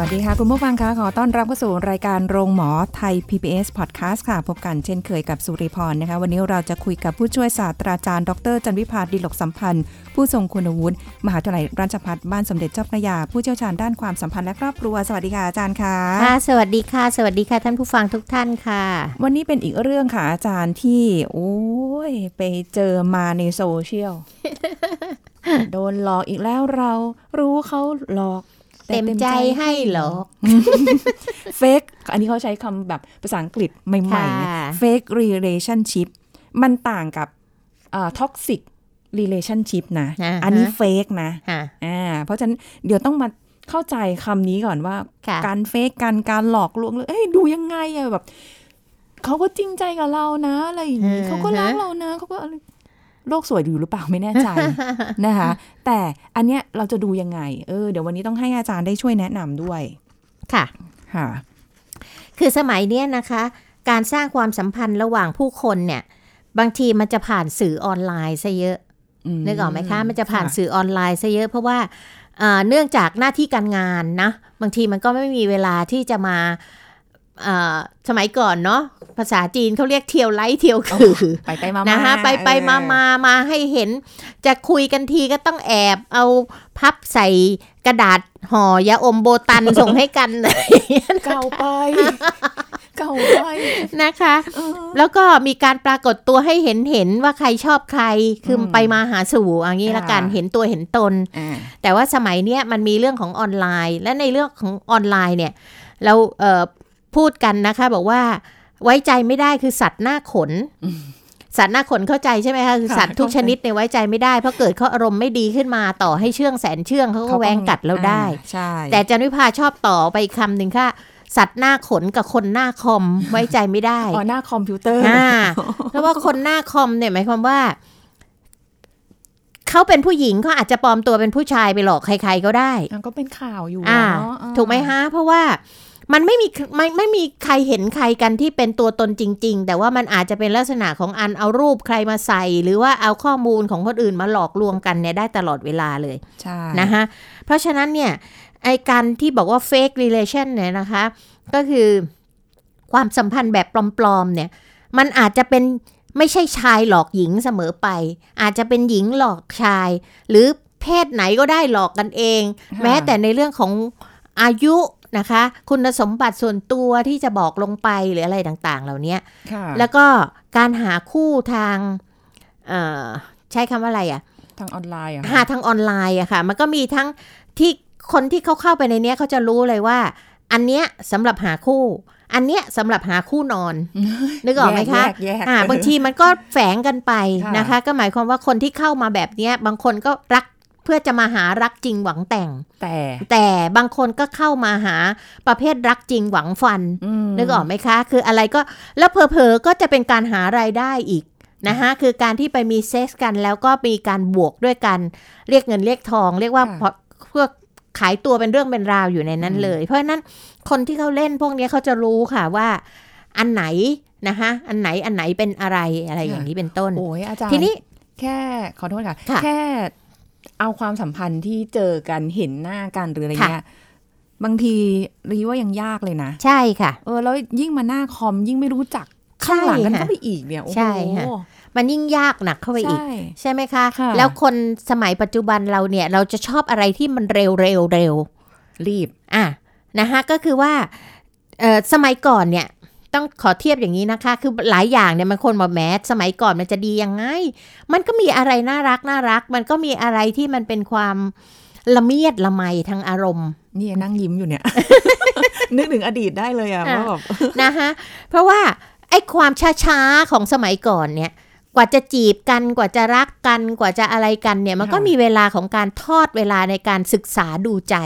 วัสดีค่ะ คุณผู้ฟังคะขอต้อนรับเข้าสู่รายการโรงหมอไทย PBS Podcast ค่ะ พบกันเช่นเคยกับสุริพรนะคะ วันนี้เราจะคุยกับผู้ช่วยศาสตราจารย์ ดรจันวิพาดีหลกสัมพันธ์ ผู้ทรงคุณวุฒิมหาวิทยาลัยราชภัฏบ้านสมเด็จเจ้าพระยา ผู้เชี่ยวชาญด้านความสัมพันธ์และครอบครัว สวัสดีค่ะอาจารย์ค่ะค่ะ สวัสดีค่ะ สวัสดีค่ะท่านผู้ฟังทุกท่านค่ะ วันนี้เป็นอีกเรื่องค่ะอาจารย์ที่ โอ้ยไปเจอมาในโซเชียลโดนหลอกอีกแล้วเรารู้เขาหลอกแต่ เต็มใจให้หรอกเฟกอันนี้เขาใช้คำแบบภาษาอังกฤษใหม่ๆนะค่ะ fake relationship มันต่างกับเอ่อ toxic relationship นะอ่าฮะอันนี้เฟกนะค่ะอ่าเพราะฉะนั้นเดี๋ยวต้องมาเข้าใจคำนี้ก่อนว่าค่ะการเฟกกันการหลอกลวงเลยเอ้ยดูยังไงอะแบบเขาก็จริงใจกับเรานะอะไรอย่างนี้เขาก็รักเรานะเขาก็อะไร โลกสวยอยู่หรือเปล่าไม่แน่ใจนะคะ แต่อันเนี้ยเราจะดูยังไง เออ เดี๋ยววันนี้ต้องให้อาจารย์ได้ช่วยแนะนำด้วย ค่ะ ค่ะ คือสมัยเนี้ยนะคะ การสร้างความสัมพันธ์ระหว่างผู้คนเนี่ย บางทีมันจะผ่านสื่อออนไลน์ซะเยอะนึกออกไหมคะ มันจะผ่านสื่อออนไลน์ซะเยอะเพราะว่าเอ่อเนื่องจากหน้าที่การงานนะ บางทีมันก็ไม่มีเวลาที่จะมาเอ่อ สมัยก่อนเนาะภาษาจีนเขาเรียกเที่ยวไลท์เที่ยวคือไปไปมานะนะคะไปไปมามามาให้เห็น จะคุยกันทีก็ต้องแอบเอาพับใส่กระดาษห่อยาอมโบตันส่งให้กันเก่าไปเก่าไปนะคะ แล้วก็มีการปรากฏตัวให้เห็นเห็นว่าใครชอบใครคืออมไปมาหาสู่อย่างนี้ละกันค่ะเห็นตัวเห็นตนอ่าแต่ว่าสมัยเนี้ยมันมีเรื่องของออนไลน์ และในเรื่องของออนไลน์เนี่ยเราเอ่อ พูดกันนะคะ บอกว่าไว้ใจไม่ได้คือสัตว์หน้าขน สัตว์หน้าขนเข้าใจใช่ไหมคะคือสัตว์ทุกชนิดเนี่ยไว้ใจไม่ได้เพราะเกิดเขาอารมณ์ไม่ดีขึ้นมาต่อให้เชื่องแสนเชื่องเขาก็แหวงกัดเราได้อ่าใช่แต่จันวิภาชอบต่อไปอีกคำหนึ่งค่ะสัตว์หน้าขนกับคนหน้าคอมไว้ใจไม่ได้อ๋อหน้าคอมพิวเตอร์อ่าเพราะว่าคนหน้าคอมเนี่ยหมายความว่าเขาเป็นผู้หญิงเขาอาจจะปลอมตัวเป็นผู้ชายไปหลอกใครๆก็ได้มันก็เป็นข่าวอยู่อ่าเนอะอ่าถูกไหมฮะเพราะว่า มันไม่มีไม่ไม่มีใครเห็นใครกันที่เป็นตัวตนจริง ๆ แต่ว่ามันอาจจะเป็นลักษณะของอันเอารูปใครมาใส่ หรือว่าเอาข้อมูลของคนอื่นมาหลอกลวงกันเนี่ยได้ตลอดเวลาเลยใช่นะคะเพราะฉะนั้นเนี่ยไอการที่บอกว่า fake relation เนี่ยนะคะ ก็คือความสัมพันธ์แบบปลอมๆเนี่ยมันอาจจะเป็นไม่ใช่ชายหลอกหญิงเสมอไป อาจจะเป็นหญิงหลอกชาย หรือเพศไหนก็ได้หลอกกันเอง แม้แต่ในเรื่องของอายุ นะคะ คุณสมบัติส่วนตัวที่จะบอกลงไปหรืออะไรต่างๆ เหล่านี้ค่ะแล้วก็การหาคู่ทางเอ่อใช้คำว่าอะไรอะทางออนไลน์อะหาทางออนไลน์อะค่ะ มันก็มีทั้งที่คนที่เขาเข้าไปในเนี้ยเขาจะรู้เลยว่า อันเนี้ยสำหรับหาคู่ อันเนี้ยสำหรับหาคู่นอน นึกออกไหมคะแยกแยกอ่าบางทีมันก็แฝงกันไปค่ะนะคะ ก็หมายความว่าคนที่เข้ามาแบบเนี้ย บางคนก็รักเพื่อจะมาหารักจริงหวังแต่ง แต่แต่บางคนก็เข้ามาหาประเภทรักจริงหวังฟันมนึกออกไหมคะ คืออะไรก็แล้วเพอๆก็จะเป็นการหารายได้อีกนะคะคือการที่ไปมีเซ็กส์กันแล้วก็มีการบวกด้วยกันเรียกเงินเรียกทอง เรียกว่าค่ะพอเพื่อขายตัวเป็นเรื่องเป็นราวอยู่ในนั้นเลย เพราะฉะนั้นคนที่เขาเล่นพวกนี้เขาจะรู้ค่ะว่าอันไหนนะคะอันไหนอันไหนเป็นอะไรอะไรอย่างนี้เป็นต้นโอ้ยอาจารย์ทีนี้แค่ขอโทษค่ะค่ะแค่ เอาความสัมพันธ์ที่เจอกันเห็นหน้ากันหรืออะไรเงี้ยบางทีรีว่ายังยากเลยนะ ใช่ค่ะ เออแล้วยิ่งมาหน้าคอมยิ่งไม่รู้จักข้างหลังกันใช่ค่ะเข้าไปอีกเนี่ยโอ้โหใช่ค่ะมันยิ่งยากหนักเข้าไปอีก ใช่ใช่ไหมคะค่ะแล้วคนสมัยปัจจุบันเราเนี่ย เราจะชอบอะไรที่มันเร็วเร็วเร็วรีบ อะนะคะก็คือว่าเอ่อสมัยก่อนเนี่ย ต้องขอเทียบอย่างนี้นะคะ คือหลายอย่างเนี่ยมันคนบอกแม้สมัยก่อนมันจะดียังไง มันก็มีอะไรน่ารักน่ารัก มันก็มีอะไรที่มันเป็นความละเมียดละไมทางอารมณ์ นี่นั่งยิ้มอยู่เนี่ย นึกถึงอดีตได้เลยอะอะว่าแบบนะคะเพราะว่าไอ้ความช้าๆของสมัยก่อนเนี่ย กว่าจะจีบกันกว่าจะรักกันกว่าจะอะไรกันเนี่ย มันก็ค่ะมีเวลาของการทอดเวลาในการศึกษาดูใจ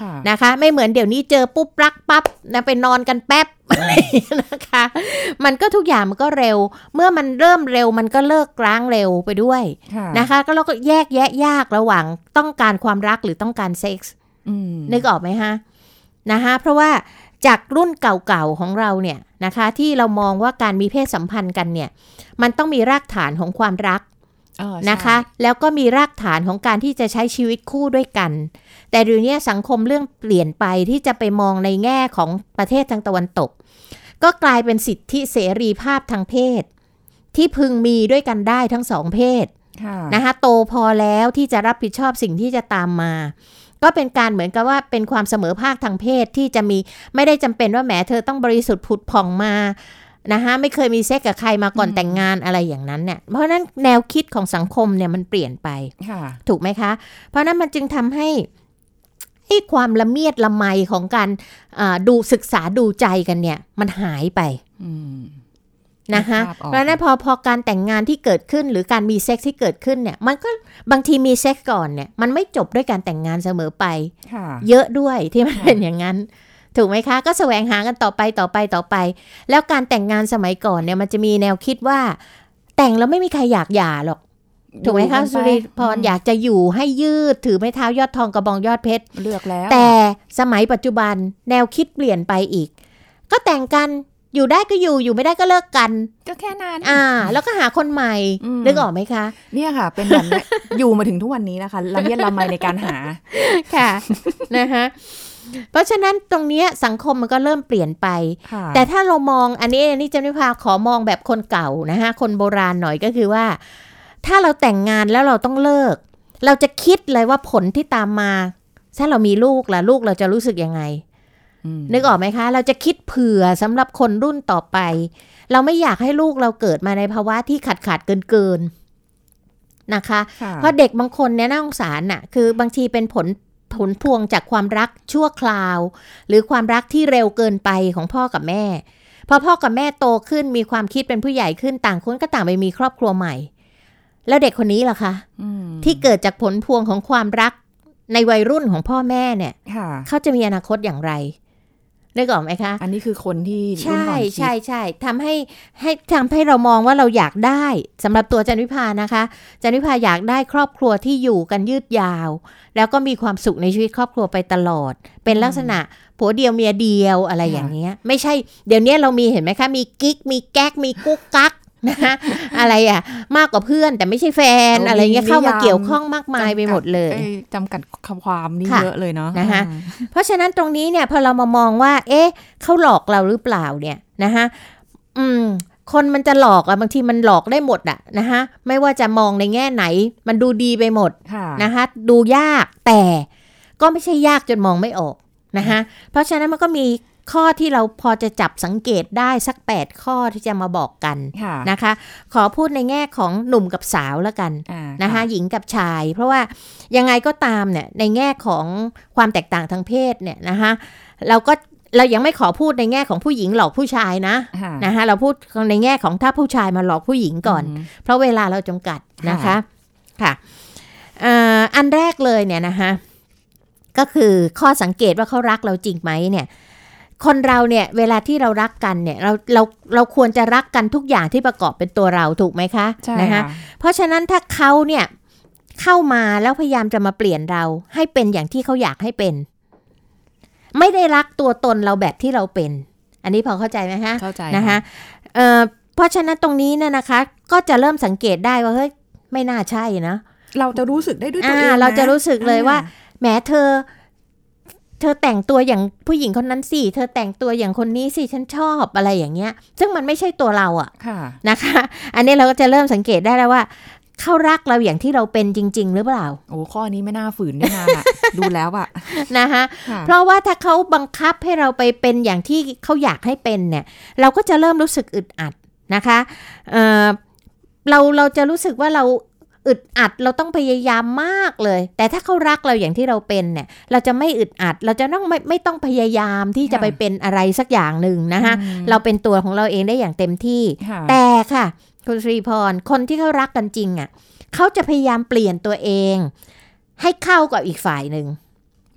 ค่ะนะคะ ไม่เหมือนเดี๋ยวนี้เจอปุ๊บรักปั๊บนะไปนอนกันแป๊บ อะไรอย่างเงี้ยนะคะ มันก็ทุกอย่างมันก็เร็ว เมื่อมันเริ่มเร็วมันก็เลิกร้างเร็วไปด้วยค่ะนะคะ ก็เราก็แยกแยะยากระหว่างต้องการความรักหรือต้องการเซ็กส์อืมนึกออกไหมฮะนะคะเพราะว่าจากรุ่นเก่าๆของเราเนี่ยนะคะ ที่เรามองว่าการมีเพศสัมพันธ์กันเนี่ย มันต้องมีรากฐานของความรักเออใช่ นะคะ แล้วก็มีรากฐานของการที่จะใช้ชีวิตคู่ด้วยกัน แต่เดี๋ยวนี้สังคมเรื่องเปลี่ยนไปที่จะไปมองในแง่ของประเทศทางตะวันตก ก็กลายเป็นสิทธิเสรีภาพทางเพศ ที่พึงมีด้วยกันได้ทั้งสองเพศค่ะนะคะโตพอแล้วที่จะรับผิดชอบสิ่งที่จะตามมา ก็เป็นการเหมือนกับว่าเป็นความเสมอภาคทางเพศที่จะมีไม่ได้จำเป็นว่าแหมเธอต้องบริสุทธิ์ผุดผ่องมา นะคะไม่เคยมีเซ็กกับใครมาก่อนแต่งงานอะไรอย่างนั้นเนี่ยเพราะฉะนั้นแนวคิดของสังคมเนี่ยมันเปลี่ยนไปค่ะถูกไหมคะ เพราะฉะนั้นมันจึงทำให้ให้ความละเมียดละไมของการอ่าดูศึกษาดูใจกันเนี่ย มันหายไปอืมนะคะนึกภาพออกเพราะฉะนั้นพอพอการแต่งงานที่เกิดขึ้นหรือการมีเซ็กซ์ที่เกิดขึ้นเนี่ย มันก็บางทีมีเซ็กซ์ก่อนเนี่ย มันไม่จบด้วยการแต่งงานเสมอไปค่ะเยอะด้วยที่มันค่ะเป็นอย่างนั้น ถูกไหมคะ ก็แสวงหากันต่อไปต่อไปต่อไป แล้วการแต่งงานสมัยก่อนเนี่ยมันจะมีแนวคิดว่า แต่งแล้วไม่มีใครอยากหย่าหรอกถูกไหมคะอยู่สุกันไปริพรอยากจะอยู่ให้ยืดถือไม้เท้ายอดทองกระบองยอดเพชรเลือกแล้ว แต่สมัยปัจจุบันแนวคิดเปลี่ยนไปอีก ก็แต่งกันอยู่ได้ก็อยู่อยู่ไม่ได้ก็เลิกกัน ก็แค่นั้นอ่า แล้วก็หาคนใหม่อืมนึกออกไหมคะ เนี่ยค่ะ เป็นแบบเนี้ยอยู่มาถึงทุกวันนี้นะคะละเมียดละไมในการหาค่ะนะคะ เพราะฉะนั้นตรงเนี้ยสังคมมันก็เริ่มเปลี่ยนไปค่ะแต่ถ้าเรามองอันนี้อันนี้เจนิพาขอมองแบบคนเก่านะคะคนโบราณหน่อยก็คือว่า ถ้าเราแต่งงานแล้วเราต้องเลิก เราจะคิดเลยว่าผลที่ตามมา ถ้าเรามีลูกล่ะลูกเราจะรู้สึกยังไงอืมนึกออกไหมคะ เราจะคิดเผื่อสำหรับคนรุ่นต่อไป เราไม่อยากให้ลูกเราเกิดมาในภาวะที่ขาดขาดเกินเกินๆนะคะค่ะเพราะเด็กบางคนเนี่ยน่าสงสารน่ะ คือบางทีเป็นผล ผลพวงจากความรักชั่วคราว หรือความรักที่เร็วเกินไปของพ่อกับแม่ พอพ่อกับแม่โตขึ้นมีความคิดเป็นผู้ใหญ่ขึ้นต่างคนก็ต่างไปมีครอบครัวใหม่ แล้วเด็กคนนี้ล่ะคะอืมที่เกิดจากผลพวงของความรักในวัยรุ่นของพ่อแม่เนี่ยค่ะเขาจะมีอนาคตอย่างไร นึกออกไหมคะ อันนี้คือคนที่รุ่นใช่ก่อนคิดใช่ใช่ทำให้ให้ทำให้เรามองว่าเราอยากได้สำหรับตัวจันวิพานะคะจันวิพาอยากได้ครอบครัวที่อยู่กันยืดยาว แล้วก็มีความสุขในชีวิตครอบครัวไปตลอด เป็นลักษณะผัวเดียวเมียเดียวอะไรอย่างเงี้ย ไม่ใช่ เดี๋ยวนี้เรามีเห็นไหมคะ มีกิ๊กมีแก๊กมีกุ๊กกัก นะคะอะไรอะ มากกว่าเพื่อนแต่ไม่ใช่แฟนโอ้อะไรเงี้ยมีเข้ามานิยามเกี่ยวข้องมากมายไปหมดเลยอ้จำกัดคำความนี่ค่ะเยอะเลยเนาะนะคะอืมเพราะฉะนั้นตรงนี้เนี่ยพอเรามามองว่า เอ๊ะเขาหลอกเราหรือเปล่าเนี่ยนะคะอืมคนมันจะหลอกอะบางทีมันหลอกได้หมดอะนะคะไม่ว่าจะมองในแง่ไหน มันดูดีไปหมดค่ะนะคะดูยากแต่ก็ไม่ใช่ยากจนมองไม่ออกนะคะเพราะฉะนั้นมันก็มี ข้อที่เราพอจะจับสังเกตได้สัก 8 ข้อที่จะมาบอกกันค่ะนะคะ ขอพูดในแง่ของหนุ่มกับสาวแล้วกันอ่านะคะ หญิงกับชาย เพราะว่ายังไงก็ตามเนี่ยในแง่ของความแตกต่างทางเพศเนี่ยนะคะเราก็เรายังไม่ขอพูดในแง่ของผู้หญิงหลอกผู้ชายนะค่ะนะคะเราพูดในแง่ของถ้าผู้ชายมาหลอกผู้หญิงก่อนมเพราะเวลาเราจำกัดนะคะค่ะค่ะเอ่ออันแรกเลยเนี่ยนะคะก็คือข้อสังเกตว่าเขารักเราจริงไหมเนี่ย คนเราเนี่ยเวลาที่เรารักกันเนี่ยเราเราเราควรจะรักกันทุกอย่างที่ประกอบเป็นตัวเราถูกไหมคะใช่นะคะค่ะเพราะฉะนั้นถ้าเขาเนี่ยเข้ามาแล้วพยายามจะมาเปลี่ยนเรา ให้เป็นอย่างที่เขาอยากให้เป็น ไม่ได้รักตัวตนเราแบบที่เราเป็น อันนี้พอเข้าใจไหมฮะเข้าใจนะคะเอ่อเพราะฉะนั้นตรงนี้เนี่ยนะคะ ก็จะเริ่มสังเกตได้ว่าเฮ้ยไม่น่าใช่นะเราจะรู้สึกได้ด้วยตัวอ่าเองนเราจะรู้สึกเลยว่าอ่แหมเธอเธอแต่งตัวอย่างผู้หญิงคนนั้นสิ เธอแต่งตัวอย่างคนนี้สิ ฉันชอบอะไรอย่างเงี้ย ซึ่งมันไม่ใช่ตัวเราอะค่ะนะคะ อันนี้เราก็จะเริ่มสังเกตได้แล้วว่าเขารักเราอย่างที่เราเป็นจริง ๆ หรือเปล่า โอ้ข้อนี้ไม่น่าฝืนด้วยนะดูแล้วอะนะคะค่ะเพราะว่าถ้าเขาบังคับให้เราไปเป็นอย่างที่เขาอยากให้เป็นเนี่ย เราก็จะเริ่มรู้สึกอึดอัดนะคะเอ่อเราเราจะรู้สึกว่าเรา อึดอัดเราต้องพยายามมากเลย แต่ถ้าเขารักเราอย่างที่เราเป็นเนี่ย เราจะไม่อึดอัด เราจะต้องไม่ไม่ต้องพยายามที่จะค่ะไปเป็นอะไรสักอย่างหนึ่งนะคะอืมเราเป็นตัวของเราเองได้อย่างเต็มที่ค่ะแต่ค่ะคุณสรีพรคนที่เขารักกันจริงอะเขาจะพยายามเปลี่ยนตัวเอง ให้เข้ากับอีกฝ่ายหนึ่ง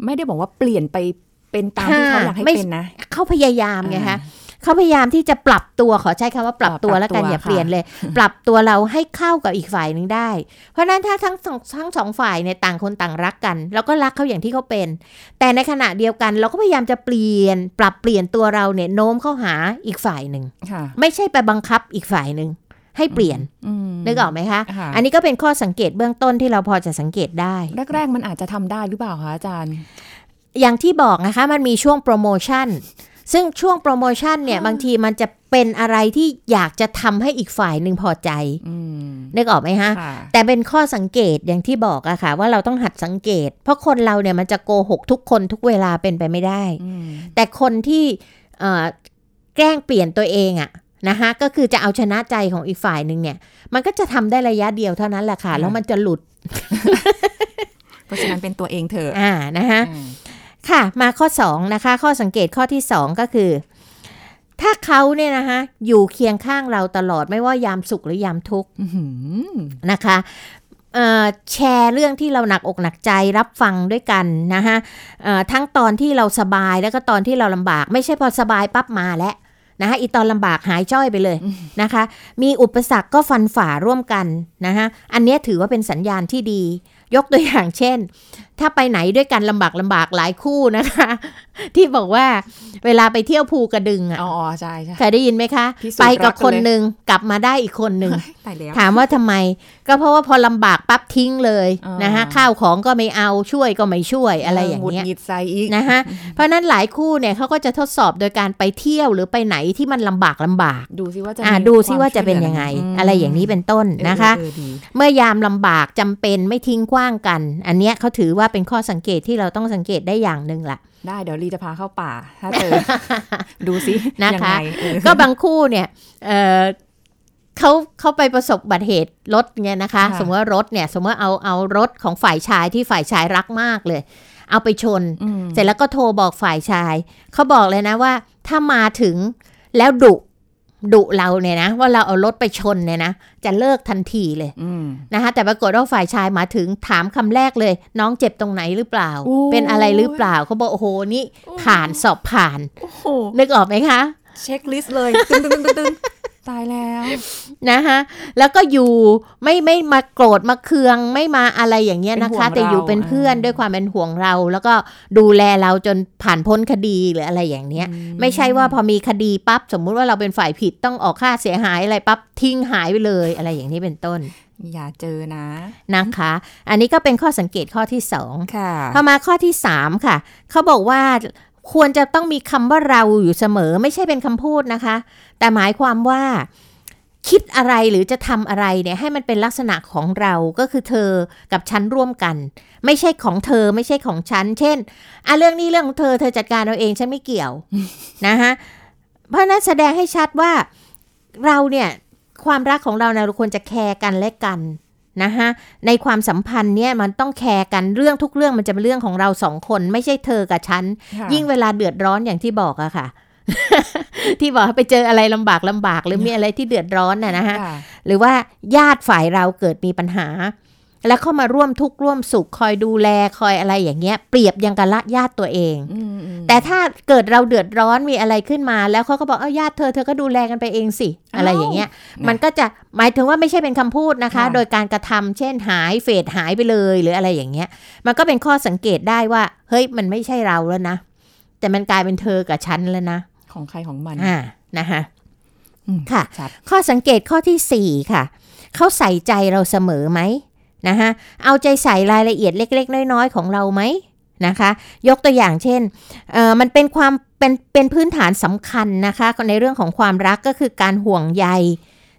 ไม่ได้บอกว่าเปลี่ยนไปเป็นตามที่เขาอยากให้ไม่เป็นนะเขาพยายามไงคะ เขาพยายามที่จะปรับตัวขอใช้คำว่าปรับตัวปรับแล้วกันตัวอย่าค่ะเปลี่ยนเลย ปรับตัวเราให้เข้ากับอีกฝ่ายหนึ่งได้ เพราะฉะนั้นถ้าทั้งสองทั้งสองฝ่ายเนี่ยต่างคนต่างรักกัน แล้วก็รักเขาอย่างที่เขาเป็น แต่ในขณะเดียวกัน เราก็พยายามจะเปลี่ยน ปรับเปลี่ยนตัวเราเนี่ยโน้มเข้าหาอีกฝ่ายหนึ่งค่ะไม่ใช่ไปบังคับอีกฝ่ายหนึ่งให้เปลี่ยนอืมนึกออกไหมคะค่ะอันนี้ก็เป็นข้อสังเกตเบื้องต้นที่เราพอจะสังเกตได้ แรก ๆ มันอาจจะทำได้หรือเปล่าคะอาจารย์ อย่างที่บอกนะคะ มันมีช่วงโปรโมชั่น ซึ่งช่วงโปรโมชั่นเนี่ยบางทีมันจะเป็นอะไรที่อยากจะทำให้อีกฝ่ายหนึ่งพอใจอืมนึกออกไหมฮะค่ะแต่เป็นข้อสังเกตอย่างที่บอกอะค่ะ ว่าเราต้องหัดสังเกต เพราะคนเราเนี่ยมันจะโกหกทุกคนทุกเวลาเป็นไปไม่ได้อืมแต่คนที่เอ่อแกล้งเปลี่ยนตัวเองอะนะคะก็คือจะเอาชนะใจของอีกฝ่ายหนึ่งเนี่ย มันก็จะทำได้ระยะเดียวเท่านั้นแหละค่ะ แล้วมันจะหลุด เพราะฉะนั้นเป็นตัวเองเถอะอ่านะคะอืม ค่ะ มาข้อ 2 นะคะ ข้อสังเกตข้อที่ 2 ก็คือ ถ้าเขาเนี่ยนะคะอยู่เคียงข้างเราตลอดไม่ว่ายามสุขหรือยามทุกข์อื้อหือนะคะเอ่อแชร์เรื่องที่เราหนักอกหนักใจรับฟังด้วยกันนะคะเอ่อทั้งตอนที่เราสบายแล้วก็ตอนที่เราลำบาก ไม่ใช่พอสบายปั๊บมาแล้วนะคะอีตอนลำบากหายจ้อยไปเลยนะคะ มีอุปสรรคก็ฟันฝ่าร่วมกันนะคะอันเนี้ยถือว่าเป็นสัญญาณที่ดี ยกตัวอย่างเช่น ถ้าไปไหนด้วยกันลำบากลำบากหลายคู่นะคะ ที่บอกว่าเวลาไปเที่ยวภูกระดึงอะอ๋อใช่ใช่เคยได้ยินไหมคะพิสูจน์ไปกับรักกันคนเลยหนึ่งกลับมาได้อีกคนหนึ่งตายแล้วถามว่าทำไม ก็เพราะว่าพอลำบากปั๊บทิ้งเลยอ่านนะคะข้าวของก็ไม่เอาช่วยก็ไม่ช่วยอะไรอย่างหงุดเงี้ยหงิดใส่อีกนะคะเพราะฉะนั้นหลายคู่เนี่ยเขาก็จะทดสอบโดยการไปเที่ยวหรือไปไหนที่มันลำบากลำบาก ดูซิว่าจะอ่ามีดูซิควมว่าจะเป็นช่วหลืยังไงมอะไรอย่างนี้เป็นต้นเออนะคะเออดีเมื่อยามลำบากจำเป็นไม่ทิ้งกว้างกัน อันเนี้ยเขาถือว่าเป็นข้อสังเกตที่เราต้องสังเกตได้อย่างหนึ่งละได้เดี๋ยวลีจะพาเข้าป่า ถ้าเจอดูซินะคะยังไงเออก็บางคู่เนี่ยเออเขาเขาไปประสบอุบัติเหตุรถเนี่ยนะคะค่ะสมมติว่ารถเนี่ยสมมติว่าเอาเอารถของฝ่ายชายที่ฝ่ายชายรักมากเลย เอาไปชนอืมเสร็จแล้วก็โทรบอกฝ่ายชายเขาบอกเลยนะว่า ถ้ามาถึงแล้วดุ ดุเราเนี่ยนะว่าเราเอารถไปชนเนี่ยนะจะเลิกทันทีเลยอืมนะคะแต่ปรากฏว่าฝ่ายชายมาถึงถามคำแรกเลย น้องเจ็บตรงไหนหรือเปล่าโอ้ยเป็นอะไรหรือเปล่าเขาบอกโอ้โหนี่ผ่านสอบผ่านโอ้โหนึกออกไหมคะ เช็คลิสต์เลยตึ้งตึ้งตึ้ง ตึ้งตายแล้วนะคะแล้วก็อยู่ไม่ไม่มาโกรธมาเคืองไม่มาอะไรอย่างเงี้ยนะคะเป็นห่วงเราแต่อยู่เป็นเพื่อนอ่าด้วยความเป็นห่วงเรา แล้วก็ดูแลเราจนผ่านพ้นคดีหรืออะไรอย่างเนี้ย ไม่ใช่ว่าพอมีคดีปั๊บสมมุติว่าเราเป็นฝ่ายผิดต้องออกค่าเสียหายอะไรปั๊บทิ้งหายไปเลยอะไรอย่างนี้เป็นต้น อย่าเจอนะนะคะ อันนี้ก็เป็นข้อสังเกตข้อที่สองค่ะพอมาข้อที่สามค่ะ เขาบอกว่า ควรจะต้องมีคำว่าเราอยู่เสมอไม่ใช่เป็นคำพูดนะคะ แต่หมายความว่า คิดอะไรหรือจะทำอะไรเนี่ยให้มันเป็นลักษณะของเราก็คือเธอกับฉันร่วมกัน ไม่ใช่ของเธอไม่ใช่ของฉัน เช่นอะเรื่องนี้เรื่องของเธอเธอจัดการเอาเองฉันไม่เกี่ยวนะคะเพราะนั้นแสดงให้ชัดว่าเราเนี่ยความรักของเราเนี่ยเราควรจะแคร์กันและกัน นะคะในความสัมพันธ์เนี่ยมันต้องแคร์กันเรื่องทุกเรื่องมันจะเป็นเรื่องของเราสองคนไม่ใช่เธอกับฉันค่ะยิ่งเวลาเดือดร้อนอย่างที่บอกอะค่ะ ที่บอกให้ไปเจออะไรลำบากลำบาก หรือมีอะไรที่เดือดร้อนน่ะนะฮะค่ะหรือว่าญาติฝ่ายเราเกิดมีปัญหา แล้วเข้ามาร่วมทุกข์ร่วมสุขคอยดูแลคอยอะไรอย่างเงี้ย เปรียบยังกับละญาติตัวเองอืมอืมแต่ถ้าเกิดเราเดือดร้อนมีอะไรขึ้นมา แล้วเขาก็บอกเอาญาติเธอเธอก็ดูแลกันไปเองสิ อะไรอย่างเงี้ย มันก็จะหมายถึงว่าไม่ใช่เป็นคำพูดนะคะค่ะโดยการกระทำเช่นหายเฟดหายไปเลยหรืออะไรอย่างเงี้ย มันก็เป็นข้อสังเกตได้ว่า เฮ้ยมันไม่ใช่เราแล้วนะ แต่มันกลายเป็นเธอกับฉันแล้วนะของใครของมันอ่านะคะอืมค่ะชัดข้อสังเกตข้อที่สี่ค่ะ เขาใส่ใจเราเสมอไหม นะคะเอาใจใส่รายละเอียดเล็ก ๆ น้อย ๆ ของเราไหมนะคะ ยกตัวอย่างเช่นเอ่อมันเป็นความเป็นเป็นพื้นฐานสำคัญนะคะ ในเรื่องของความรักก็คือการห่วงใย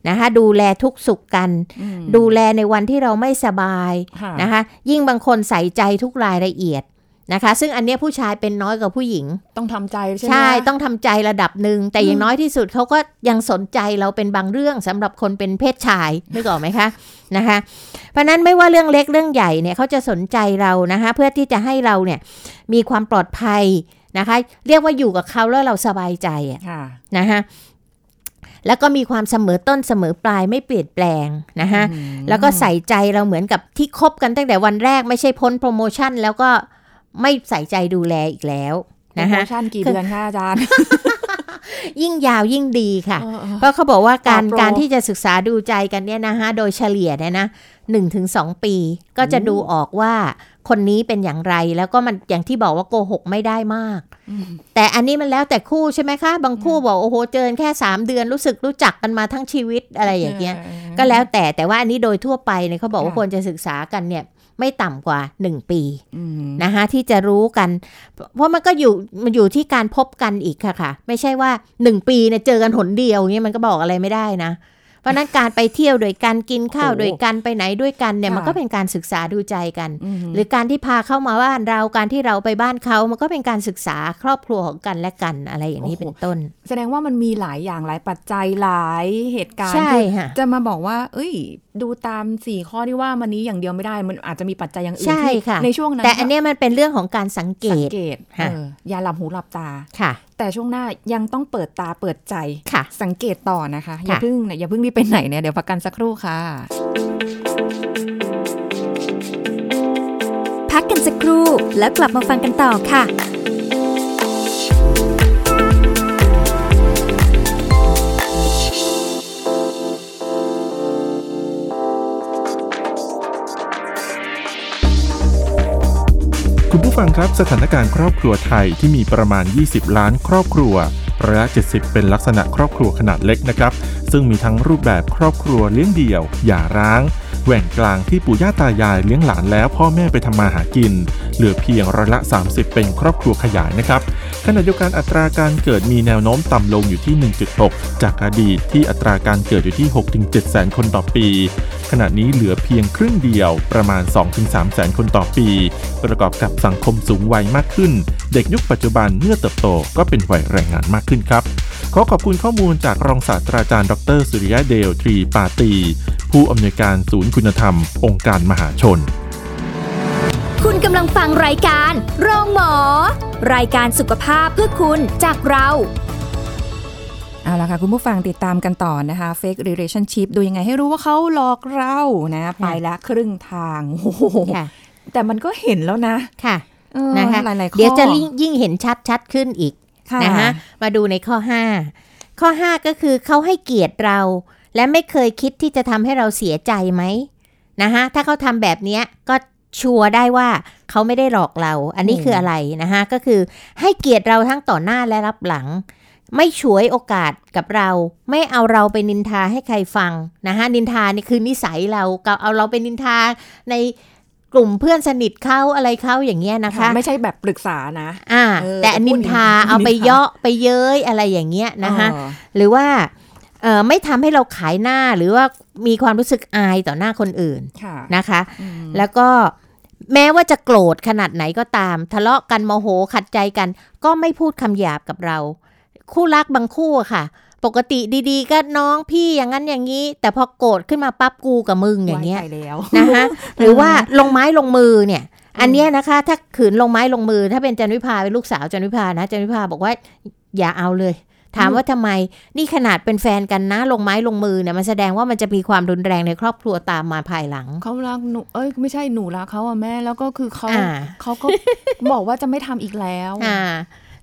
นะคะดูแลทุกสุขกันอืมดูแลในวันที่เราไม่สบายค่ะนะคะ ยิ่งบางคนใส่ใจทุกรายละเอียด นะคะ ซึ่งอันเนี้ยผู้ชายเป็นน้อยกว่าผู้หญิง ต้องทำใจใช่ไหมใช่คะต้องทำใจระดับหนึ่งแต่อย่างน้อยที่สุดเขาก็ยังสนใจเราเป็นบางเรื่องสำหรับคนเป็นเพศชายนึกออกไหมคะนะคะ เพราะฉะนั้นไม่ว่าเรื่องเล็กเรื่องใหญ่เนี่ยเขาจะสนใจเรานะคะเพื่อที่จะให้เราเนี่ยมีความปลอดภัยนะคะ เรียกว่าอยู่กับเขาแล้วเราสบายใจอะค่ะนะคะแล้วก็มีความเสมอต้นเสมอปลายไม่เปลี่ยนแปลงนะคะอืมแล้วก็ใส่ใจเราเหมือนกับที่คบกันตั้งแต่วันแรกไม่ใช่พ้นโปรโมชั่นแล้วก็ ไม่ใส่ใจดูแลอีกแล้วโปรนะโมคะชั่นกี่เดือนคะอาจารย์ ยิ่งยาวยิ่งดีค่ะเออเออเพราะเขาบอกว่าการต่อโปรการที่จะศึกษาดูใจกันเนี่ยนะคะโดยเฉลี่ยเนี่ยนะหนึ่งถึงสองปีก็จะดูออกว่าคนนี้เป็นอย่างไรแล้วก็มันอย่างที่บอกว่าโกหกไม่ได้มากอืมแต่อันนี้มันแล้วแต่คู่ใช่ไหมคะ บางคู่บอกโอ้โหเจอแค่3เดือนรู้สึกรู้จักกันมาทั้งชีวิตอะไรอย่างเงี้ย ก็แล้วแต่แต่ว่าอันนี้โดยทั่วไปเนี่ยเขาบอกว่าค่ะควรจะศึกษากันเนี่ย ไม่ต่ำกว่า 1 ปีอืมนะคะที่จะรู้กัน เพราะมันก็อยู่มันอยู่ที่การพบกันอีกค่ะค่ะ ไม่ใช่ว่า 1 ปีเนี่ยเจอกันหนเดียวเงี้ยมันก็บอกอะไรไม่ได้นะ เพราะฉะนั้นการไปเที่ยวด้วยกันกินข้าวด้วยกันไปไหนด้วยกันเนี่ยมันก็เป็นการศึกษาดูใจกันอืมหรือการที่พาเข้ามาบ้านเราการที่เราไปบ้านเขามันก็เป็นการศึกษาครอบครัวของกันและกันอะไรอย่างนี้เป็นต้น แสดงว่ามันมีหลายอย่างหลายปัจจัยหลายเหตุการณ์ใช่คือค่ะจะมาบอกว่า เอ้ย ดูตามสี่ข้อที่ว่ามันนี้อย่างเดียวไม่ได้มันอาจจะมีปัจจัยอย่างอื่นใช่ที่ค่ะในช่วงนั้นแต่อันเนี้ยมันเป็นเรื่องของการสังเกสังตเกตค่ะเอออย่าหลับหูหลับตาค่ะ แต่ช่วงหน้ายังต้องเปิดตาเปิดใจค่ะ สังเกตต่อนะคะ อย่าค่ะเพิ่งอย่าเพิ่งรีบไปไหนเนี่ยเดี๋ยวพักกันสักครู่ค่ะ พักกันสักครู่แล้วกลับมาฟังกันต่อค่ะ ฟังครับสถานการณ์ครอบครัวไทยที่มีประมาณ 20 ล้านครอบครัวร้อยะ70 เป็นลักษณะครอบครัวขนาดเล็กนะครับ ซึ่งมีทั้งรูปแบบครอบครัวเลี้ยงเดี่ยว หย่าร้าง แหว่งกลางที่ปู่ย่าตายายเลี้ยงหลานแล้วพ่อแม่ไปทำมาหากิน เหลือเพียงร้อยละ 30 เป็นครอบครัวขยายนะครับ ขณะเดียวกันอัตราการเกิดมีแนวโน้มต่ำลงอยู่ที่ 1.6 จากอดีตที่อัตราการเกิดอยู่ที่ 6-7 แสนคนต่อปี ขณะนี้เหลือเพียงครึ่งเดียวประมาณ 2-3 แสนคนต่อปี ประกอบกับสังคมสูงวัยมากขึ้น เด็กยุคปัจจุบันเมื่อเติบโตก็เป็นวัยแรงงานมากขึ้นครับ ขอขอบคุณข้อมูลจากรองศาสตราจารย์ดรสุริยะเดลทรีปาตีผู้อำนวยการศูนย์คุณธรรม องค์การมหาชน คุณกำลังฟังรายการ โรงหมอ รายการสุขภาพเพื่อคุณจากเรา เอาละค่ะ คุณผู้ฟังติดตามกันต่อนะคะ fake relationship ดูยังไงให้รู้ว่าเขาหลอกเรานะ ไปละครึ่งทางโอ้โหค่ะ แต่มันก็เห็นแล้วนะค่ะเออนะคะหลายๆข้อ เดี๋ยวจะยิ่งยิ่งเห็นชัดชัดขึ้นอีกค่ะนะคะมาดูในข้อ 5 ข้อ 5 ก็คือเขาให้เกียรติเรา และไม่เคยคิดที่จะทำให้เราเสียใจไหมนะคะถ้าเขาทำแบบเนี้ยก็ ชัวร์ได้ว่าเขาไม่ได้หลอกเรา อันนี้คืออะไรนะคะก็คือให้เกียรติเราทั้งต่อหน้าและรับหลัง ไม่ฉวยโอกาสกับเรา ไม่เอาเราไปนินทาให้ใครฟังนะคะนินทานี่คือนิสัยเราก็เอาเราไปนินทาในกลุ่มเพื่อนสนิทเขาอะไรเขาอย่างเงี้ยนะคะ ไม่ใช่แบบปรึกษานะอ่าเออแต่จะพูดนินทาอย่างนี้เอาไปนินทาเยาะไปเย้ยอะไรอย่างเงี้ยนะคะเออหรือว่าเอ่อไม่ทำให้เราขายหน้าหรือว่ามีความรู้สึกอายต่อหน้าคนอื่นค่ะนะคะอืมแล้วก็ แม้ว่าจะโกรธขนาดไหนก็ตาม ทะเลาะกันโมโหขัดใจกัน ก็ไม่พูดคำหยาบกับเรา คู่รักบางคู่อะค่ะ ปกติดีๆ ก็น้องพี่อย่างนั้นอย่างนี้ แต่พอโกรธขึ้นมาปั๊บกูกับมึงอย่างเงี้ยไว้ใจแล้วนะคะหรือว่าลงไม้ลงมือเนี่ยอันเนี้ยนะคะ ถ้าขืนลงไม้ลงมือ ถ้าเป็นจันวิภาเป็นลูกสาวจันวิภานะจันวิภาบอกว่าอย่าเอาเลย ถามว่าทำไมนี่ขนาดเป็นแฟนกันนะ ลงไม้ลงมือเนี่ยมันแสดงว่ามันจะมีความรุนแรงในครอบครัวตามมาภายหลัง เขารักหนูเอ้ยไม่ใช่หนูรักเขาอะแม่แล้วก็คือเขาอ่าเขาก็บอกว่าจะไม่ทำอีกแล้วอ่า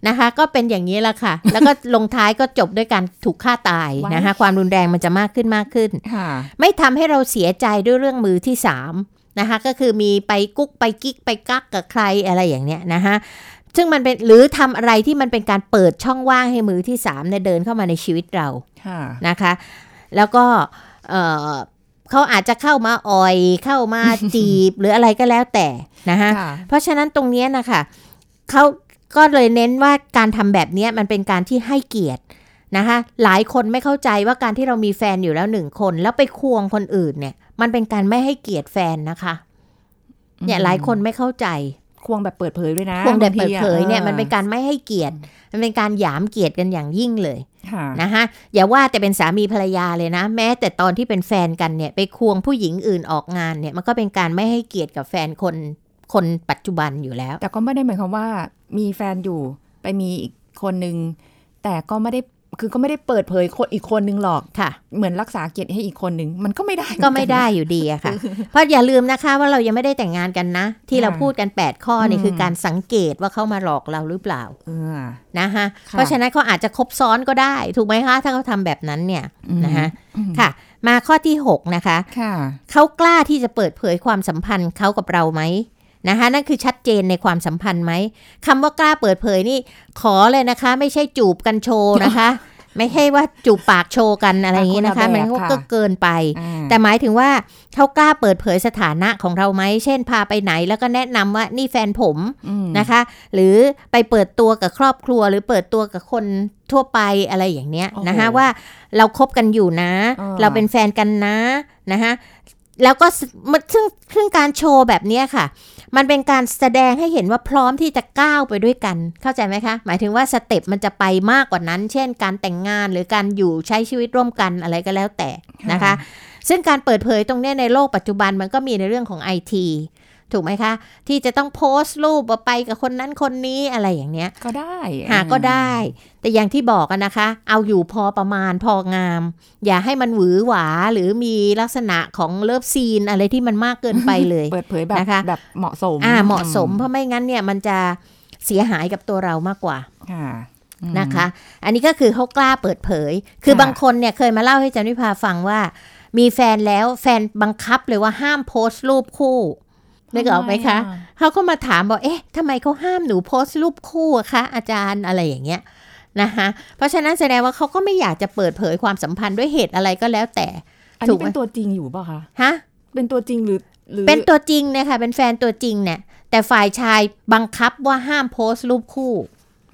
นะคะ ก็เป็นอย่างนี้แหละค่ะ แล้วก็ลงท้ายก็จบด้วยการถูกฆ่าตายนะคะ ความรุนแรงมันจะมากขึ้นมากขึ้นค่ะไม่ทำให้เราเสียใจด้วยเรื่องมือที่สามนะคะ ก็คือมีไปกุ๊กไปกิ๊กไปกักกับใครอะไรอย่างเนี้ยนะคะ ซึ่งมันเป็นหรือทำอะไรที่มันเป็นการเปิดช่องว่างให้มือที่สามเนี่ยเดินเข้ามาในชีวิตเราค่ะนะคะ แล้วก็เอ่อเขาอาจจะเข้ามาอ่อยเข้ามาจีบ หรืออะไรก็แล้วแต่นะคะค่ะเพราะฉะนั้นตรงเนี้ยนะคะเขาก็เลยเน้นว่าการทำแบบเนี้ยมันเป็นการที่ให้เกียรตินะคะหลายคนไม่เข้าใจว่าการที่เรามีแฟนอยู่แล้วหนึ่งคน แล้วไปควงคนอื่นเนี่ย มันเป็นการไม่ให้เกียรติแฟนนะคะ เนี่ยอืมหลายคนไม่เข้าใจ ควงแบบเปิดเผยด้วยนะควงแบบบาเปิทีดอะเผยเนี่ยออมันเป็นการไม่ให้เกียรติ มันเป็นการหยามเกียรติกันอย่างยิ่งเลยค่ะนะคะอย่าว่าแต่เป็นสามีภรรยาเลยนะ แม้แต่ตอนที่เป็นแฟนกันเนี่ยไปควงผู้หญิงอื่นออกงานเนี่ยมันก็เป็นการไม่ให้เกียรติกับแฟนคนคนปัจจุบันอยู่แล้ว แต่ก็ไม่ได้หมายความว่ามีแฟนอยู่ไปมีอีกคนนึงแต่ก็ไม่ได้ คือก็ไม่ได้เปิดเผยคนอีกคนนึงหรอกค่ะ เหมือนรักษาเกียรติให้อีกคนนึง มันก็ไม่ได้ก็ไม่ได้อยู่ดีอะค่ะ เพราะอย่าลืมนะคะว่าเรายังไม่ได้แต่งงานกันนะ ที่เราพูดกัน 8 ข้อนี่คือการสังเกตว่าเขามาหลอกเราหรือเปล่าเออนะคะค่ะเพราะฉะนั้นเขาอาจจะครบซ้อนก็ได้ ถูกไหมคะ ถ้าเขาทำแบบนั้นเนี่ยนะคะค่ะ มาข้อที่ 6 นะคะค่ะเขากล้าที่จะเปิดเผยความสัมพันธ์เขากับเราไหม นะคะนั่นคือชัดเจนในความสัมพันธ์ไหมคำว่ากล้าเปิดเผยนี่ขอเลยนะคะ ไม่ใช่จูบกันโชว์นะคะ ไม่ใช่ว่าจูบปากโชว์กันอะไรอย่างนี้นะคะคนละแบบมันก็ค่ะเกินไปอ่าแต่หมายถึงว่าเขากล้าเปิดเผยสถานะของเราไหมเช่นพาไปไหนแล้วก็แนะนำว่านี่แฟนผมอืมนะคะ หรือไปเปิดตัวกับครอบครัว หรือเปิดตัวกับคนทั่วไปอะไรอย่างเนี้ยโอ้โหนะคะว่าเราคบกันอยู่นะอ่าเราเป็นแฟนกันนะนะคะ แล้วก็สมันซึ่งซึ่งการโชว์แบบเนี้ยค่ะ มันเป็นการแสดงให้เห็นว่าพร้อมที่จะก้าวไปด้วยกัน เข้าใจไหมคะ หมายถึงว่าสเต็ปมันจะไปมากกว่านั้น เช่น การแต่งงานหรือการอยู่ใช้ชีวิตร่วมกันอะไรก็แล้วแต่นะคะ ซึ่งการเปิดเผยตรงเนี้ยในโลกปัจจุบันมันก็มีในเรื่องของไอที ถูกไหมคะ ที่จะต้องโพสต์รูปว่าไปกับคนนั้นคนนี้อะไรอย่างเนี้ย ก็ได้หาก็ได้ แต่อย่างที่บอกกันนะคะ เอาอยู่พอประมาณพองาม อย่าให้มันหวือหวาหรือมีลักษณะของ love scene อะไรที่มันมากเกินไปเลย เปิดเผยแบบนะคะแบบเหมาะสมอ่าเหมาะสมเพราะไม่งั้นเนี่ยมันจะเสียหายกับตัวเรามากกว่าค่ะอืมนะคะ อันนี้ก็คือเขากล้าเปิดเผย คือค่ะบางคนเนี่ยเคยมาเล่าให้จันวิภาฟังว่า มีแฟนแล้วแฟนบังคับเลยว่าห้ามโพสต์รูปคู่ นึกออกไหมคะทำอ่เขาก็มาถามบอกเอ๊ะทำไมเขาห้ามหนูโพสต์รูปคู่อะคะอาจารย์อะไรอย่างเงี้ยนะคะเพราะฉะนั้นแสดงว่าเขาก็ไม่อยากจะเปิดเผยความสัมพันธ์ด้วยเหตุอะไรก็แล้วแต่ อันถูนี้กไหมเป็นตัวจริงอยู่เปล่ะคะฮะเป็นตัวจริงหรือหรือเป็นตัวจริงเนี่ยค่ะเป็นแฟนตัวจริงเนี่ยแต่ฝ่ายชายบังคับว่าห้ามโพสต์รูปคู่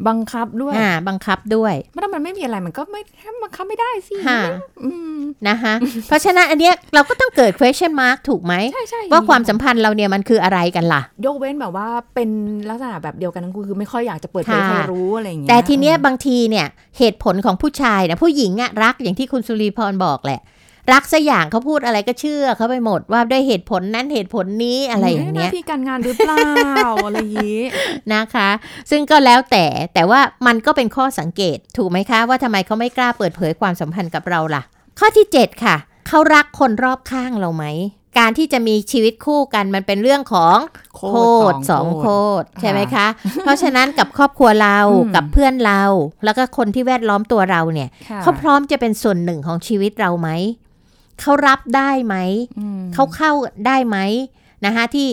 บังคับด้วยอ่าบังคับด้วยถ้ามันไม่มีอะไรมันก็ไม่บังคับไม่ได้สิค่ะอืมนะคะเพราะฉะนั้นอันเนี้ยเราก็ต้องเกิด question mark ถูกไหมใช่ใช่ว่าความสัมพันธ์เราเนี่ยมันคืออะไรกันล่ะ ยกเว้นแบบว่าเป็นลักษณะแบบเดียวกันทั้งคู่คือไม่ค่อยอยากจะเปิดเผยค่ะใครรู้อะไรอย่างเงี้ยแต่ทีเนี้ยบางทีเนี่ยเหตุผลของผู้ชายเนี่ยผู้หญิงอะรักอย่างที่คุณสุรีพรบอกแหละ รักสักอย่างเขาพูดอะไรก็เชื่อเขาไปหมดว่าด้วยเหตุผลนั้นเหตุผลนี้อะไรอย่างเงี้ยหน้าที่การงานหรือเปล่าอะไรอย่างงี้นะคะ ซึ่งก็แล้วแต่แต่ว่ามันก็เป็นข้อสังเกตถูกไหมคะ ว่าทำไมเขาไม่กล้าเปิดเผยความสัมพันธ์กับเราล่ะ ข้อที่ 7 ค่ะเขารักคนรอบข้างเราไหมการที่จะมีชีวิตคู่กันมันเป็นเรื่องของโคโคตตรรสสอองงโคโคตรตรใช่ไหมคะ เพราะฉะนั้นกับครอบครัวเราอืมกับเพื่อนเรา แล้วก็คนที่แวดล้อมตัวเราเนี่ยค่ะเขาพร้อมจะเป็นส่วนหนึ่งของชีวิตเราไหม เขารับได้ไหมอืมเขาเข้าได้ไหมนะคะที่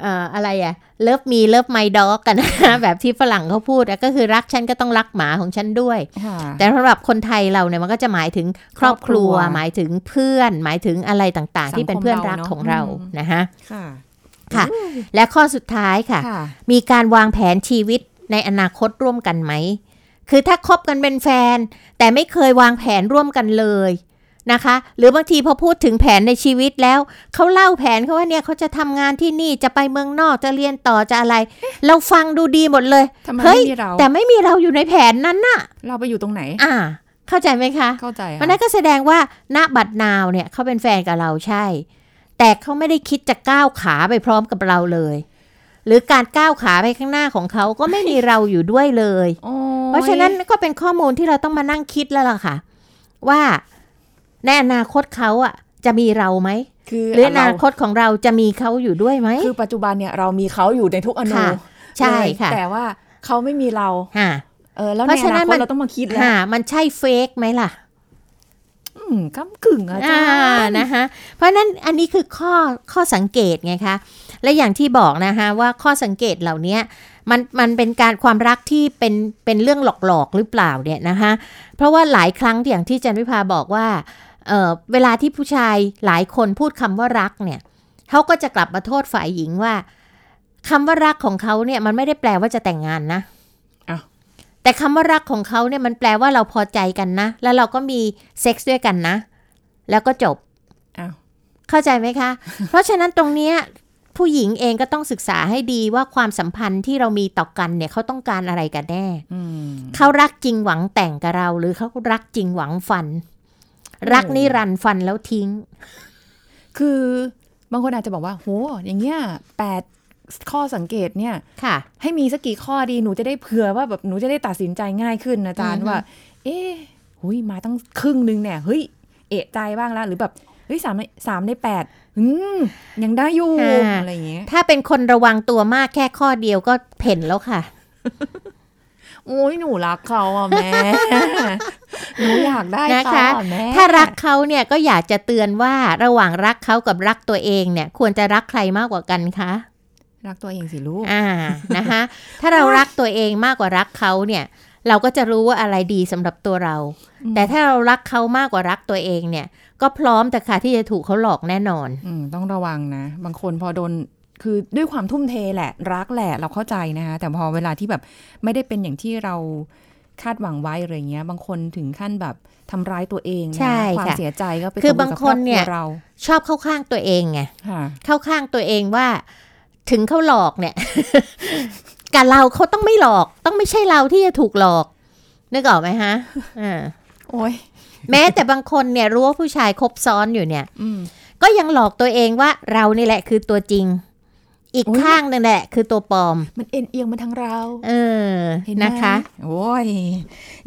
เอ่ออะไรอะ love me love my dog กันนะแบบที่ฝรั่งเขาพูดอะก็คือรักฉันก็ต้องรักหมาของฉันด้วยค่ะแต่สำหรับคนไทยเราเนี่ยมันก็จะหมายถึงครอบครัวครอบครัว หมายถึงเพื่อน หมายถึงอะไรต่างๆ ที่เป็นเพื่อนรักของเราสังคมเราเนอะนะคะค่ะค่ะ และข้อสุดท้ายค่ะค่ะ มีการวางแผนชีวิตในอนาคตร่วมกันไหม คือถ้าคบกันเป็นแฟน แต่ไม่เคยวางแผนร่วมกันเลย นะคะ หรือบางทีพอพูดถึงแผนในชีวิตแล้วเขาเล่าแผนเขาว่าเนี่ยเขาจะทำงานที่นี่จะไปเมืองนอกจะเรียนต่อจะอะไร เราฟังดูดีหมดเลยทำไมเฮ้ยไม่มีเราแต่ไม่มีเราอยู่ในแผนนั้นน่ะ เราไปอยู่ตรงไหน อ่า เข้าใจไหมคะเข้าใจค่ะมันนั่นก็แสดงว่าณบัดนาวเนี่ยเขาเป็นแฟนกับเราใช่ แต่เขาไม่ได้คิดจะก้าวขาไปพร้อมกับเราเลยหรือการก้าวขาไปข้างหน้าของเขาก็ไม่มีเราอยู่ด้วยเลยโอ้ยเพราะฉะนั้นก็เป็นข้อมูลที่เราต้องมานั่งคิดแล้วล่ะค่ะ ว่า ในอนาคตเขาอะ จะมีเราไหมคือหรืออเรานาคตของเราจะมีเขาอยู่ด้วยไหมคือปัจจุบันเนี่ยเรามีเขาอยู่ในทุกอนูค่ะใช่เลยค่ะ แต่ว่าเขาไม่มีเราค่ะเออแล้วเพในราะอฉะนั้นานคมัตนเราต้องมาคิดแล้วค่ะมันใช่เฟกไหมล่ะอืมก้ากึ่งอะจ้าอ่านะคะเพราะฉะนั้นอันนี้คือข้อข้อสังเกตไงคะ และอย่างที่บอกนะคะว่าข้อสังเกตเหล่านี้มันมันเป็นการความรักที่เป็นเป็นเรื่องหลอกๆหรือเปล่าเนี่ยนะคะเพราะว่าหลายครั้งอย่างที่จันวิภาบอกว่า เอ่อเวลาที่ผู้ชายหลายคนพูดคำว่ารักเนี่ยเขาก็จะกลับมาโทษฝ่ายหญิงว่าคำว่ารักของเขาเนี่ยมันไม่ได้แปลว่าจะแต่งงานนะอ้าวแต่คำว่ารักของเขาเนี่ยมันแปลว่าเราพอใจกันนะ แล้วเราก็มีเซ็กซ์ด้วยกันนะ แล้วก็จบอ้าวเข้าใจไหมคะ เพราะฉะนั้นตรงเนี้ยผู้หญิงเองก็ต้องศึกษาให้ดีว่าความสัมพันธ์ที่เรามีต่อกันเนี่ยเขาต้องการอะไรกันแน่อืมเขารักจริงหวังแต่งกับเรา หรือเขารักจริงหวังฟัน รักนิรันดร์ฟันแล้วทิ้ง คือบางคนอาจจะบอกว่า โห อย่างเงี้ยแปดข้อสังเกตเนี่ยค่ะ ให้มีสักกี่ข้อดีหนูจะได้เผื่อว่าแบบหนูจะได้ตัดสินใจง่ายขึ้นนะอาจารย์อือฮึว่า เอ๊ะโหหุยมาตั้งครึ่งนึงเนี่ยเฮ้ย เอะใจบ้างแล้วหรือแบบเฮ้ยสามในสามในแปดอืมยังได้อยู่อ่าอะไรอย่างเงี้ยถ้าเป็นคนระวังตัวมากแค่ข้อเดียวก็เพ่นแล้วค่ะ โอ้ยหนูรักเขาอะแม่หนูอยากได้นะเขาคะอะแม่ถ้ารักเขาเนี่ยก็อยากจะเตือนว่าระหว่างรักเขากับรักตัวเองเนี่ย ควรจะรักใครมากกว่ากันคะรักตัวเองสิลูกอ่านะคะถ้าเรารักตัวเองมากกว่ารักเขาเนี่ย เราก็จะรู้ว่าอะไรดีสำหรับตัวเราอืมแต่ถ้าเรารักเขามากกว่ารักตัวเองเนี่ย ก็พร้อมแต่ค่ะที่จะถูกเขาหลอกแน่นอน อืมต้องระวังนะ บางคนพอโดน คือด้วยความทุ่มเทแหละ รักแหละเราเข้าใจนะคะแต่พอเวลาที่แบบไม่ได้เป็นอย่างที่เราคาดหวังไว้อะไรเงี้ย บางคนถึงขั้นแบบทำร้ายตัวเองนะใช่ความค่ะเสียใจก็ไปคือกระทบางคนเนี่ยกับรอบรัวเราชอบเข้าข้างตัวเองไงค่ะเข้าข้างตัวเองว่า ถึงเขาหลอกเนี่ยกับเราเขาต้องไม่หลอก ต้องไม่ใช่เราที่จะถูกหลอกนึกออกไหมฮะอ่าโอ้ยแม้แต่บางคนเนี่ยรู้ว่าผู้ชายคบซ้อนอยู่เนี่ยอืมก็ยังหลอกตัวเองว่าเรานี่แหละคือตัวจริง อีกอุ๊ยข้างนึงแหละ คือตัวปลอม มันเอ็นเอียงมาทางเรา เออเห็นไหมนะคะ โอ้ย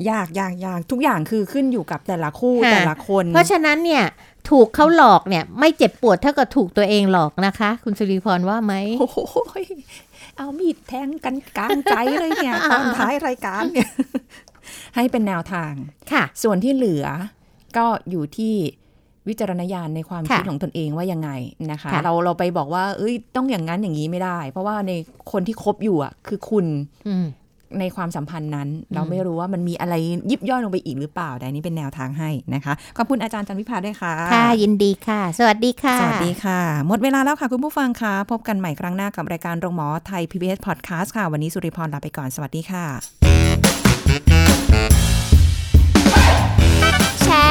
ยากยากยากทุกอย่างคือขึ้นอยู่กับแต่ละคู่ค่ะแต่ละคน เพราะฉะนั้นเนี่ยถูกเขาหลอกเนี่ย ไม่เจ็บปวดเท่ากับถูกตัวเองหลอกนะคะ คุณสุริพรว่าไหมโอ้โหยเอามีดแทงกันกลางใจเลยเนี่ยตอนท้ายรายการเนี่ยให้เป็นแนวทางค่ะ ส่วนที่เหลือก็อยู่ที่ วิจารณญาณในความค่ะคิดของตนเองว่ายังไงนะคะค่ะเราเราไปบอกว่า เอ้ยต้องอย่างนั้นอย่างนี้ไม่ได้ เพราะว่าในคนที่คบอยู่อะคือคุณอืมในความสัมพันธ์นั้น เราไม่รู้ว่ามันมีอะไรยิบย่อยลงไปอีกหรือเปล่าแต่อันนี้เป็นแนวทางให้นะคะขอบคุณอาจารย์จันวิพาด้วยค่ะ ค่ะ ยินดีค่ะ สวัสดีค่ะ สวัสดีค่ะ หมดเวลาแล้วค่ะคุณผู้ฟังค่ะ พบกันใหม่ครั้งหน้ากับรายการโรงหมอไทย PBS Podcast ค่ะ วันนี้สุริพรลาไปก่อนสวัสดีค่ะแช